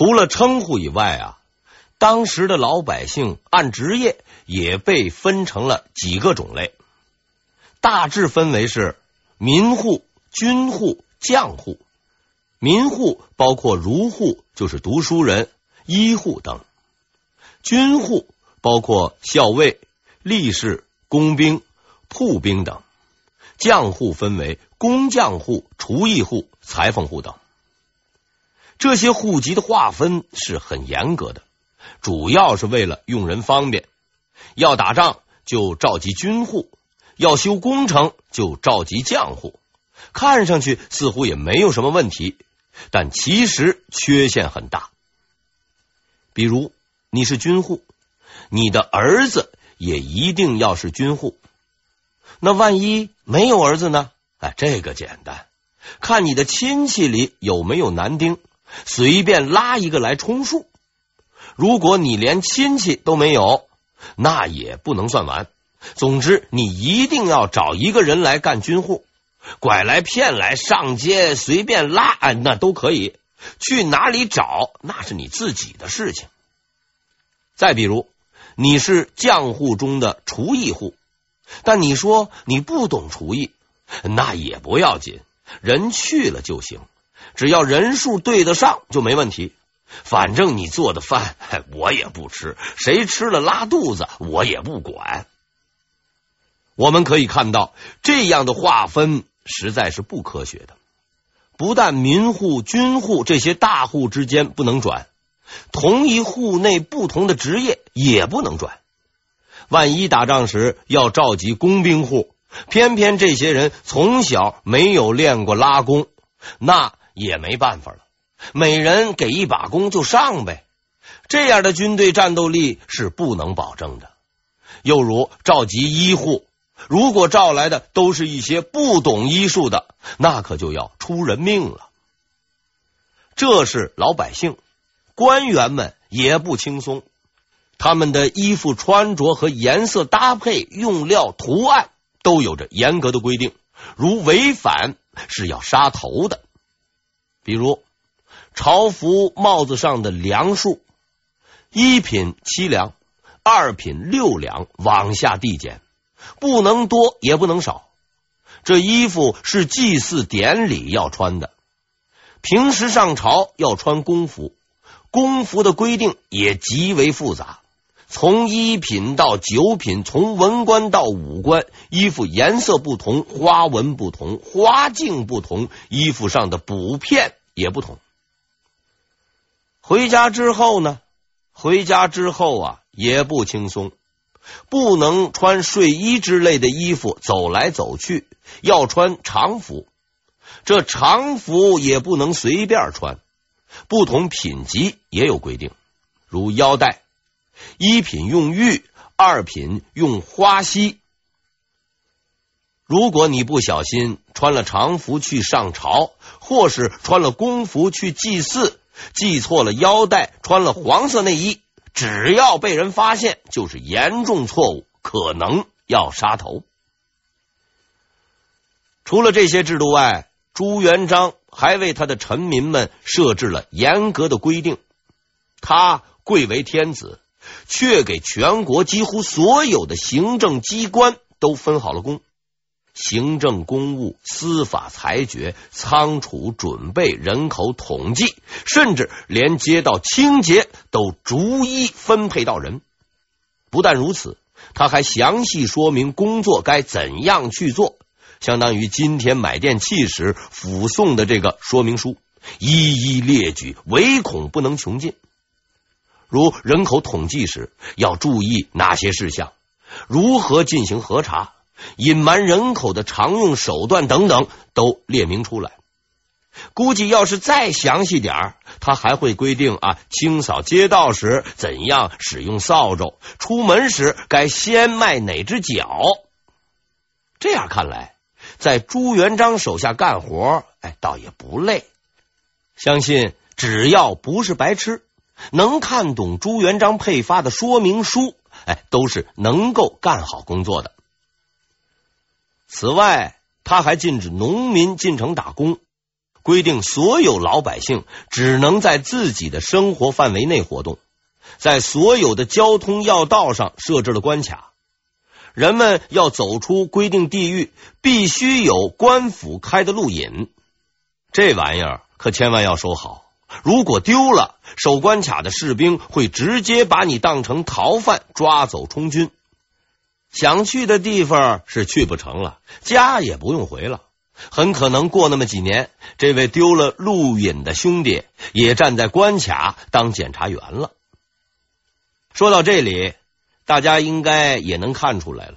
除了称呼以外啊，当时的老百姓按职业也被分成了几个种类，大致分为是民户、军户、将户。民户包括儒户，就是读书人、医户等；军户包括校尉、吏士、工兵、铺兵等；将户分为工匠户、厨艺户、裁缝户等。这些户籍的划分是很严格的，主要是为了用人方便。要打仗就召集军户，要修工程就召集将户。看上去似乎也没有什么问题，但其实缺陷很大。比如你是军户，你的儿子也一定要是军户。那万一没有儿子呢？哎，这个简单，看你的亲戚里有没有男丁。随便拉一个来充数，如果你连亲戚都没有，那也不能算完。总之，你一定要找一个人来干军户，拐来骗来上街随便拉，那都可以。去哪里找，那是你自己的事情。再比如，你是将户中的厨艺户，但你说你不懂厨艺，那也不要紧，人去了就行。只要人数对得上就没问题，反正你做的饭 我也不吃，谁吃了拉肚子我也不管。我们可以看到，这样的划分实在是不科学的。不但民户、军户这些大户之间不能转，同一户内不同的职业也不能转。万一打仗时要召集工兵户，偏偏这些人从小没有练过拉弓，那。也没办法了，每人给一把弓就上呗。这样的军队战斗力是不能保证的。又如召集医户，如果召来的都是一些不懂医术的，那可就要出人命了。这是老百姓，官员们也不轻松，他们的衣服穿着和颜色搭配、用料、图案都有着严格的规定，如违反是要杀头的。比如朝服帽子上的梁数，一品七两，二品六两，往下递减，不能多也不能少。这衣服是祭祀典礼要穿的，平时上朝要穿公服，公服的规定也极为复杂。从一品到九品，从文官到武官，衣服颜色不同，花纹不同，花径不同，衣服上的补片也不同。回家之后呢？回家之后啊，也不轻松，不能穿睡衣之类的衣服走来走去，要穿常服。这常服也不能随便穿，不同品级也有规定，如腰带。一品用玉，二品用花锡。如果你不小心穿了常服去上朝，或是穿了公服去祭祀，系错了腰带，穿了黄色内衣，只要被人发现，就是严重错误，可能要杀头。除了这些制度外，朱元璋还为他的臣民们设置了严格的规定。他贵为天子。却给全国几乎所有的行政机关都分好了工，行政公务、司法裁决、仓储准备、人口统计，甚至连街道清洁都逐一分配到人。不但如此，他还详细说明工作该怎样去做，相当于今天买电器时附送的这个说明书，一一列举，唯恐不能穷尽。如人口统计时要注意哪些事项，如何进行核查，隐瞒人口的常用手段等等，都列明出来。估计要是再详细点儿，他还会规定啊，清扫街道时怎样使用扫帚，出门时该先迈哪只脚。这样看来，在朱元璋手下干活，哎，倒也不累。相信只要不是白痴。能看懂朱元璋配发的说明书，哎，都是能够干好工作的。此外，他还禁止农民进城打工，规定所有老百姓只能在自己的生活范围内活动，在所有的交通要道上设置了关卡。人们要走出规定地域，必须有官府开的路引。这玩意儿可千万要收好，如果丢了，守关卡的士兵会直接把你当成逃犯抓走充军。想去的地方是去不成了，家也不用回了。很可能过那么几年，这位丢了路引的兄弟也站在关卡当检察员了。说到这里，大家应该也能看出来了，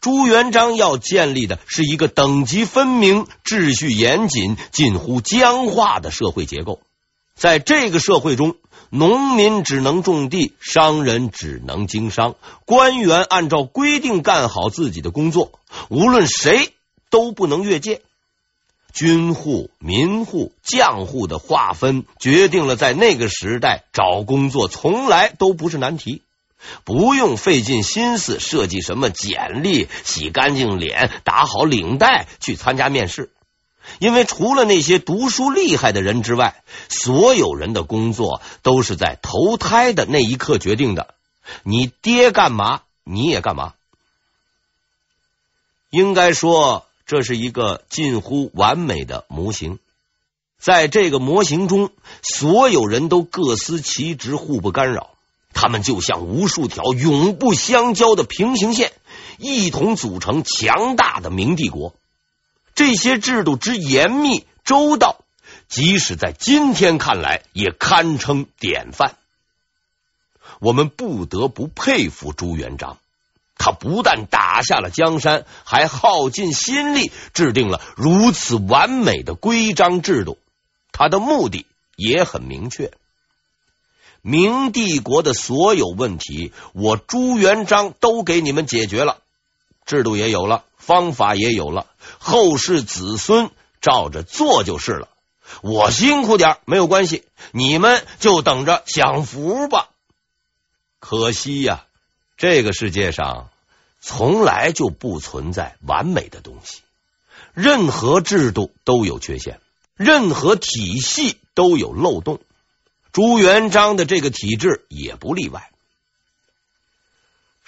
朱元璋要建立的是一个等级分明、秩序严谨、近乎僵化的社会结构。在这个社会中，农民只能种地，商人只能经商，官员按照规定干好自己的工作，无论谁都不能越界。军户、民户、将户的划分，决定了在那个时代找工作从来都不是难题，不用费尽心思设计什么简历、洗干净脸、打好领带去参加面试。因为除了那些读书厉害的人之外，所有人的工作都是在投胎的那一刻决定的。你爹干嘛，你也干嘛。应该说。这是一个近乎完美的模型，在这个模型中，所有人都各司其职，互不干扰。他们就像无数条永不相交的平行线，一同组成强大的明帝国。这些制度之严密周到，即使在今天看来，也堪称典范。我们不得不佩服朱元璋。他不但打下了江山，还耗尽心力制定了如此完美的规章制度。他的目的也很明确：明帝国的所有问题，我朱元璋都给你们解决了，制度也有了，方法也有了，后世子孙照着做就是了。我辛苦点没有关系，你们就等着享福吧。可惜呀。这个世界上从来就不存在完美的东西，任何制度都有缺陷，任何体系都有漏洞。朱元璋的这个体制也不例外。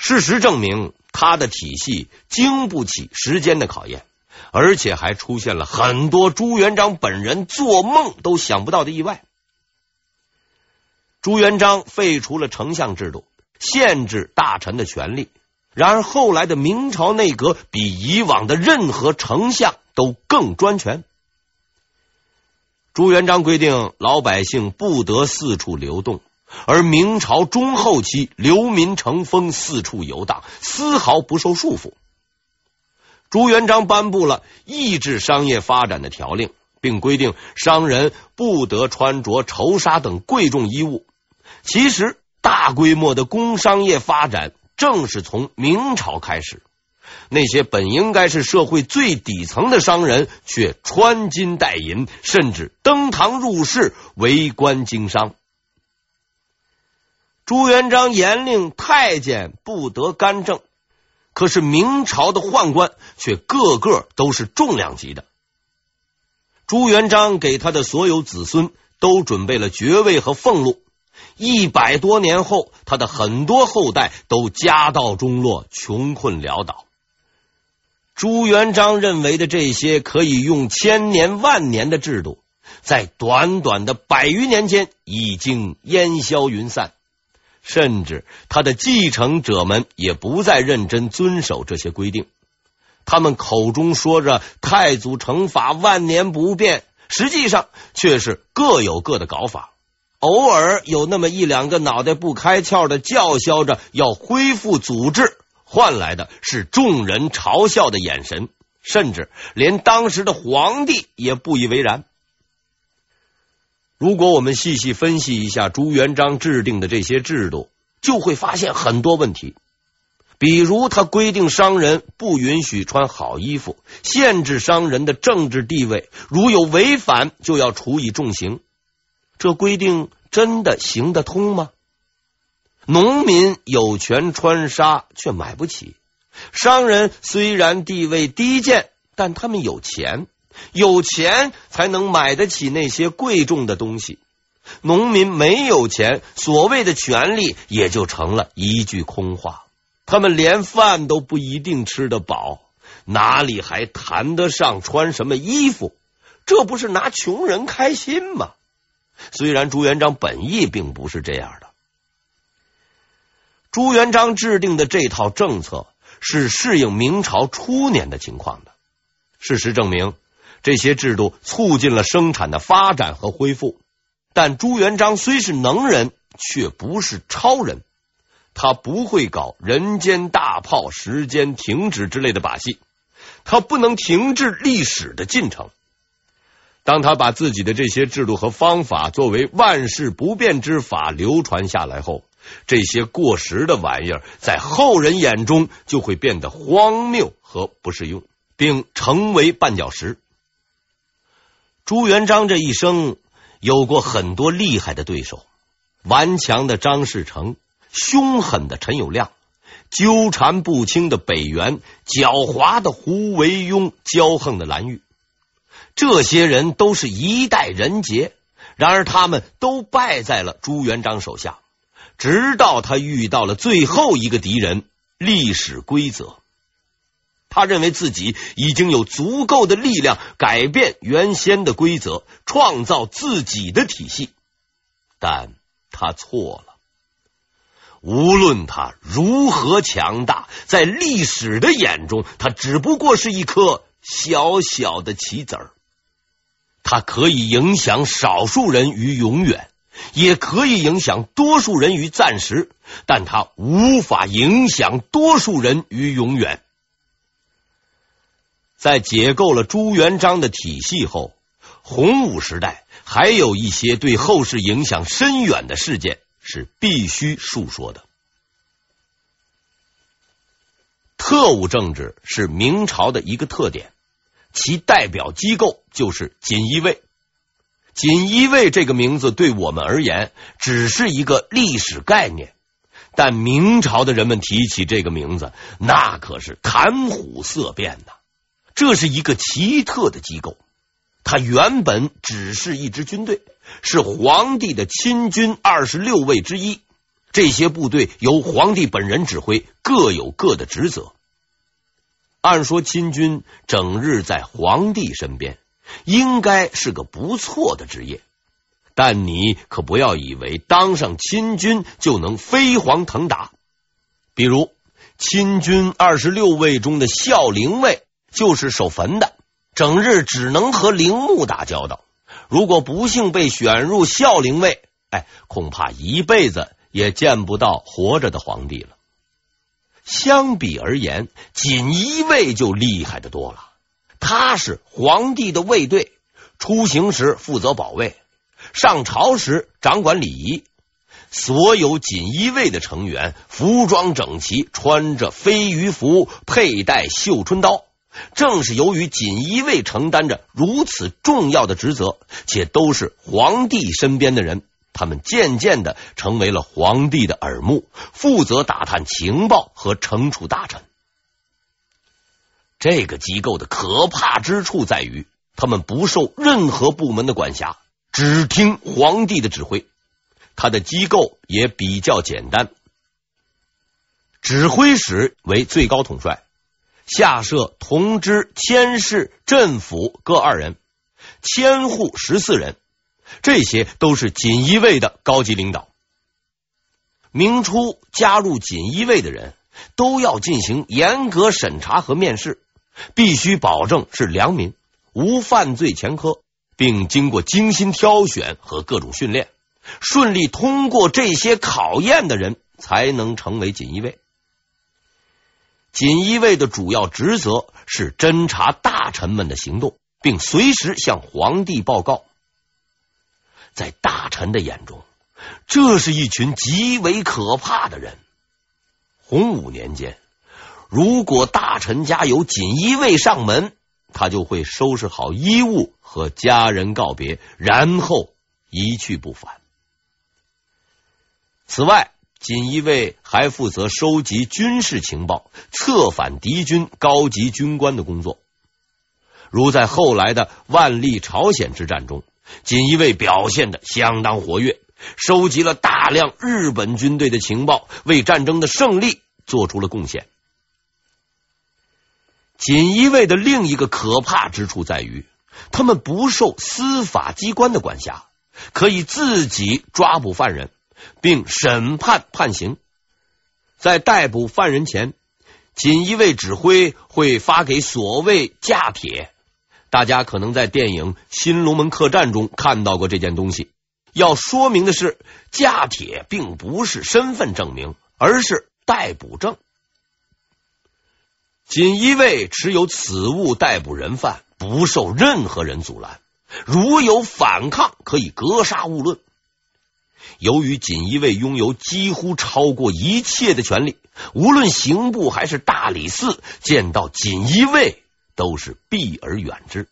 事实证明，他的体系经不起时间的考验，而且还出现了很多朱元璋本人做梦都想不到的意外。朱元璋废除了丞相制度。限制大臣的权力。然而后来的明朝内阁比以往的任何丞相都更专权。朱元璋规定老百姓不得四处流动，而明朝中后期流民成风，四处游荡，丝毫不受束缚。朱元璋颁布了抑制商业发展的条令，并规定商人不得穿着绸纱等贵重衣物。其实。大规模的工商业发展正是从明朝开始，那些本应该是社会最底层的商人，却穿金戴银，甚至登堂入室为官经商。朱元璋严令太监不得干政，可是明朝的宦官却个个都是重量级的。朱元璋给他的所有子孙都准备了爵位和俸禄。一百多年后，他的很多后代都家道中落，穷困潦倒。朱元璋认为的这些可以用千年万年的制度，在短短的百余年间已经烟消云散，甚至他的继承者们也不再认真遵守这些规定。他们口中说着“太祖成法万年不变”，实际上却是各有各的搞法。偶尔有那么一两个脑袋不开窍的叫嚣着要恢复祖制，换来的是众人嘲笑的眼神，甚至连当时的皇帝也不以为然。如果我们细细分析一下朱元璋制定的这些制度，就会发现很多问题。比如，他规定商人不允许穿好衣服，限制商人的政治地位，如有违反，就要处以重刑。这规定真的行得通吗？农民有权穿纱，却买不起；商人虽然地位低贱，但他们有钱，有钱才能买得起那些贵重的东西。农民没有钱，所谓的权利也就成了一句空话。他们连饭都不一定吃得饱，哪里还谈得上穿什么衣服？这不是拿穷人开心吗？虽然朱元璋本意并不是这样的，朱元璋制定的这套政策是适应明朝初年的情况的。事实证明，这些制度促进了生产的发展和恢复。但朱元璋虽是能人，却不是超人。他不会搞人间大炮、时间停止之类的把戏，他不能停滞历史的进程。当他把自己的这些制度和方法作为万世不变之法流传下来后，这些过时的玩意儿在后人眼中就会变得荒谬和不适用，并成为绊脚石。朱元璋这一生有过很多厉害的对手，顽强的张士诚。凶狠的陈友谅，纠缠不清的北元，狡猾的胡惟庸，骄横的蓝玉，这些人都是一代人杰。然而，他们都败在了朱元璋手下。直到他遇到了最后一个敌人——历史规则，他认为自己已经有足够的力量改变原先的规则，创造自己的体系。但他错了。无论他如何强大，在历史的眼中，他只不过是一颗小小的棋子儿。他可以影响少数人于永远，也可以影响多数人于暂时，但他无法影响多数人于永远。在解构了朱元璋的体系后，洪武时代还有一些对后世影响深远的事件。是必须述说的。特务政治是明朝的一个特点，其代表机构就是锦衣卫。锦衣卫这个名字对我们而言只是一个历史概念，但明朝的人们提起这个名字，那可是谈虎色变呐。这是一个奇特的机构，它原本只是一支军队。是皇帝的亲军二十六卫之一，这些部队由皇帝本人指挥，各有各的职责。按说亲军整日在皇帝身边，应该是个不错的职业，但你可不要以为当上亲军就能飞黄腾达。比如亲军二十六卫中的孝陵卫就是守坟的，整日只能和陵墓打交道。如果不幸被选入孝陵卫，哎，恐怕一辈子也见不到活着的皇帝了。相比而言，锦衣卫就厉害的多了。他是皇帝的卫队，出行时负责保卫，上朝时掌管礼仪。所有锦衣卫的成员服装整齐，穿着飞鱼服，佩戴绣春刀。正是由于锦衣卫承担着如此重要的职责，且都是皇帝身边的人，他们渐渐的成为了皇帝的耳目，负责打探情报和惩处大臣。这个机构的可怕之处在于，他们不受任何部门的管辖，只听皇帝的指挥。他的机构也比较简单，指挥使为最高统帅。下设同知、千事、镇抚各二人，千户十四人，这些都是锦衣卫的高级领导。明初加入锦衣卫的人都要进行严格审查和面试，必须保证是良民，无犯罪前科，并经过精心挑选和各种训练，顺利通过这些考验的人才能成为锦衣卫。锦衣卫的主要职责是侦查大臣们的行动，并随时向皇帝报告。在大臣的眼中，这是一群极为可怕的人。洪武年间，如果大臣家有锦衣卫上门，他就会收拾好衣物和家人告别，然后一去不返。此外，锦衣卫还负责收集军事情报、策反敌军高级军官的工作。如在后来的万历朝鲜之战中，锦衣卫表现的相当活跃，收集了大量日本军队的情报，为战争的胜利做出了贡献。锦衣卫的另一个可怕之处在于，他们不受司法机关的管辖，可以自己抓捕犯人，并审判判刑。在逮捕犯人前，锦衣卫指挥会发给所谓假帖，大家可能在电影《新龙门客栈》中看到过这件东西。要说明的是，假帖并不是身份证明，而是逮捕证。锦衣卫持有此物逮捕人犯，不受任何人阻拦。如有反抗，可以格杀勿论。由于锦衣卫拥有几乎超过一切的权利，无论刑部还是大理寺，见到锦衣卫都是避而远之。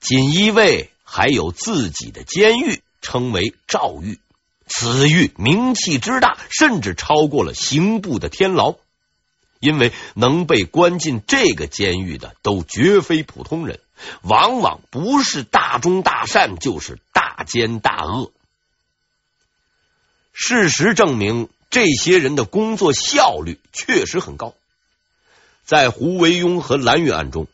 锦衣卫还有自己的监狱，称为诏狱。此狱名气之大，甚至超过了刑部的天牢。因为能被关进这个监狱的都绝非普通人，往往不是大忠大善，就是大奸大恶。事实证明，这些人的工作效率确实很高。在胡惟庸和蓝玉案中，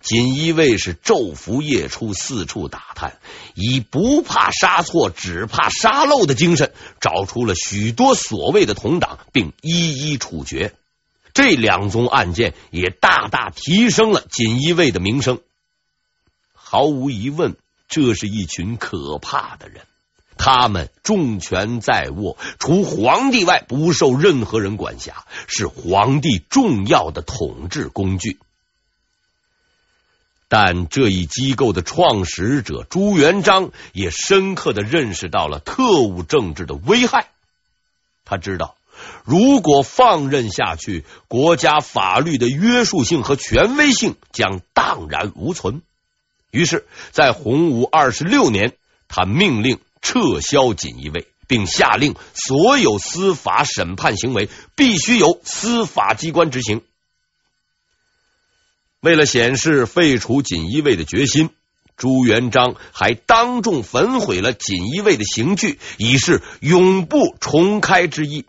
锦衣卫是昼伏夜出，四处打探，以不怕杀错，只怕杀漏的精神，找出了许多所谓的同党，并一一处决。这两宗案件也大大提升了锦衣卫的名声。毫无疑问，这是一群可怕的人。他们重权在握，除皇帝外不受任何人管辖，是皇帝重要的统治工具。但这一机构的创始者朱元璋也深刻的认识到了特务政治的危害。他知道。如果放任下去，国家法律的约束性和权威性将荡然无存。于是，在洪武二十六年，他命令撤销锦衣卫，并下令所有司法审判行为必须由司法机关执行。为了显示废除锦衣卫的决心，朱元璋还当众焚毁了锦衣卫的刑具，以示永不重开之意。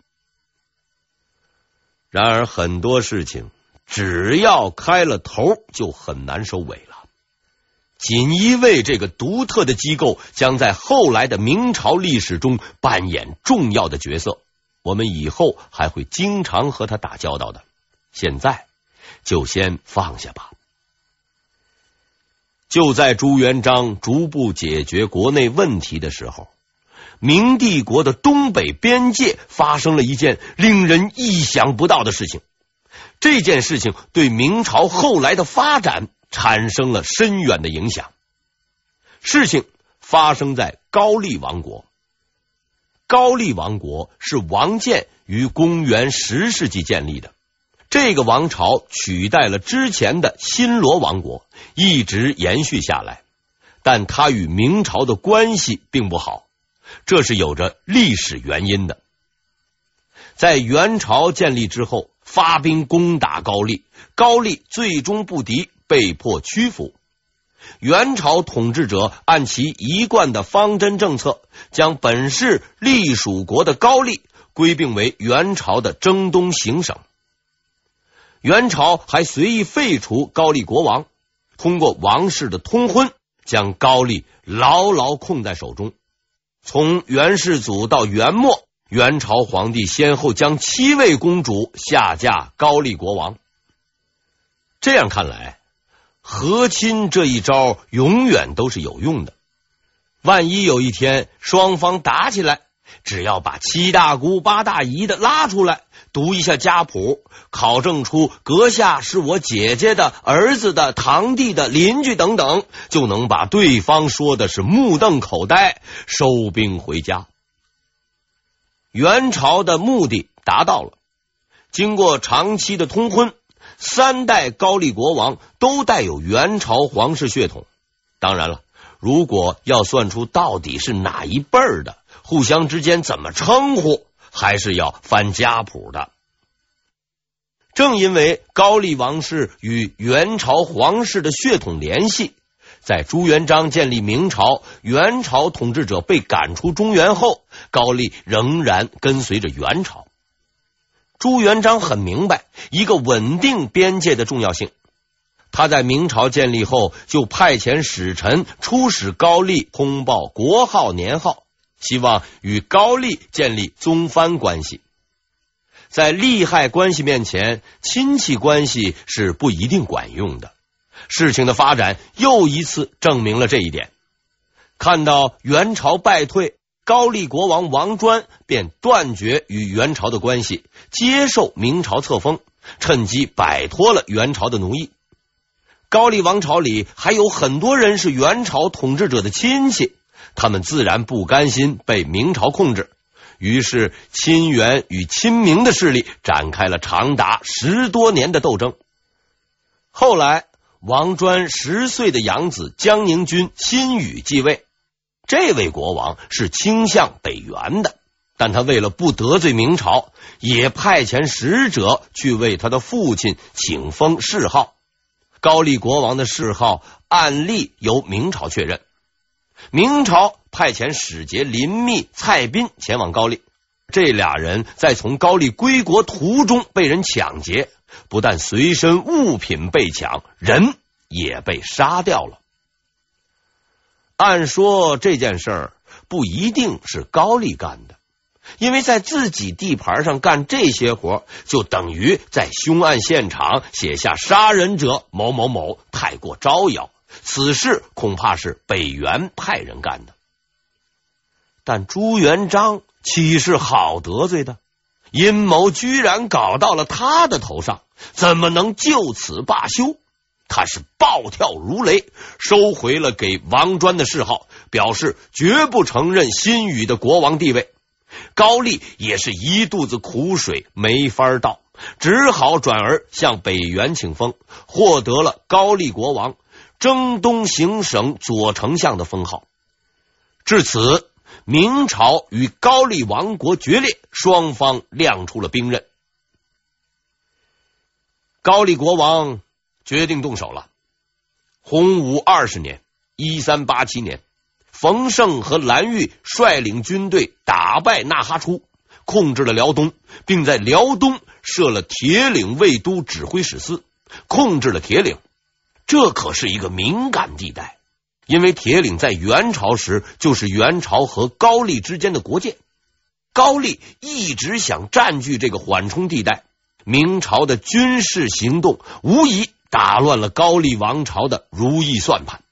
然而，很多事情只要开了头，就很难收尾了。锦衣卫这个独特的机构，将在后来的明朝历史中扮演重要的角色。我们以后还会经常和他打交道的。现在就先放下吧。就在朱元璋逐步解决国内问题的时候。明帝国的东北边界发生了一件令人意想不到的事情，这件事情对明朝后来的发展产生了深远的影响。事情发生在高丽王国。高丽王国是王建于公元十世纪建立的，这个王朝取代了之前的新罗王国，一直延续下来，但它与明朝的关系并不好。这是有着历史原因的。在元朝建立之后，发兵攻打高丽，高丽最终不敌，被迫屈服。元朝统治者按其一贯的方针政策，将本是隶属国的高丽归并为元朝的征东行省。元朝还随意废除高丽国王，通过王室的通婚，将高丽牢牢控在手中。从元世祖到元末，元朝皇帝先后将七位公主下嫁高丽国王。这样看来，和亲这一招永远都是有用的。万一有一天双方打起来，只要把七大姑八大姨的拉出来，读一下家谱，考证出阁下是我姐姐的儿子的堂弟的邻居等等，就能把对方说的是目瞪口呆，收兵回家。元朝的目的达到了，经过长期的通婚，三代高丽国王都带有元朝皇室血统。当然了，如果要算出到底是哪一辈儿的，互相之间怎么称呼？还是要翻家谱的。正因为高丽王室与元朝皇室的血统联系，在朱元璋建立明朝、元朝统治者被赶出中原后，高丽仍然跟随着元朝。朱元璋很明白一个稳定边界的重要性，他在明朝建立后就派遣使臣出使高丽，通报国号年号，希望与高丽建立宗藩关系。在利害关系面前，亲戚关系是不一定管用的。事情的发展又一次证明了这一点。看到元朝败退，高丽国王王专便断绝与元朝的关系，接受明朝册封，趁机摆脱了元朝的奴役。高丽王朝里还有很多人是元朝统治者的亲戚，他们自然不甘心被明朝控制。于是，亲元与亲明的势力展开了长达十多年的斗争。后来，王专十岁的养子江宁君辛宇继位。这位国王是倾向北元的，但他为了不得罪明朝，也派遣使者去为他的父亲请封谥号。高丽国王的谥号按例由明朝确认。明朝派遣使节林密、蔡斌前往高丽，这俩人在从高丽归国途中被人抢劫，不但随身物品被抢，人也被杀掉了。按说这件事儿不一定是高丽干的，因为在自己地盘上干这些活，就等于在凶案现场写下杀人者某某某，太过招摇。此事恐怕是北元派人干的，但朱元璋岂是好得罪的？阴谋居然搞到了他的头上，怎么能就此罢休？他是暴跳如雷，收回了给王专的谥号，表示绝不承认新宇的国王地位。高丽也是一肚子苦水，没法倒，只好转而向北元请封，获得了高丽国王。征东行省左丞相的封号。至此，明朝与高丽王国决裂，双方亮出了兵刃。高丽国王决定动手了。洪武二十年（一三八七年），冯胜和蓝玉率领军队打败纳哈出，控制了辽东，并在辽东设了铁岭卫都指挥使司，控制了铁岭。这可是一个敏感地带，因为铁岭在元朝时就是元朝和高丽之间的国界，高丽一直想占据这个缓冲地带。明朝的军事行动无疑打乱了高丽王朝的如意算盘。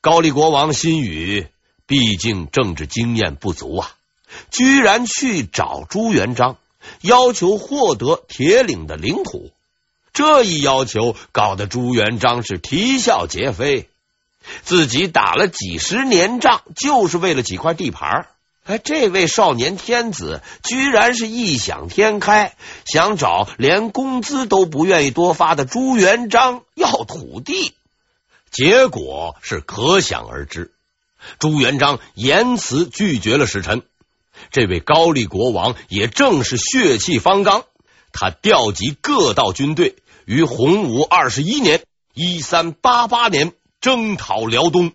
高丽国王新宇毕竟政治经验不足啊，居然去找朱元璋，要求获得铁岭的领土。这一要求搞得朱元璋是啼笑皆非，自己打了几十年仗，就是为了几块地盘。哎，这位少年天子居然是异想天开，想找连工资都不愿意多发的朱元璋要土地，结果是可想而知。朱元璋严词拒绝了使臣，这位高丽国王也正是血气方刚，他调集各道军队。于洪武二十一年（一三八八年）征讨辽东。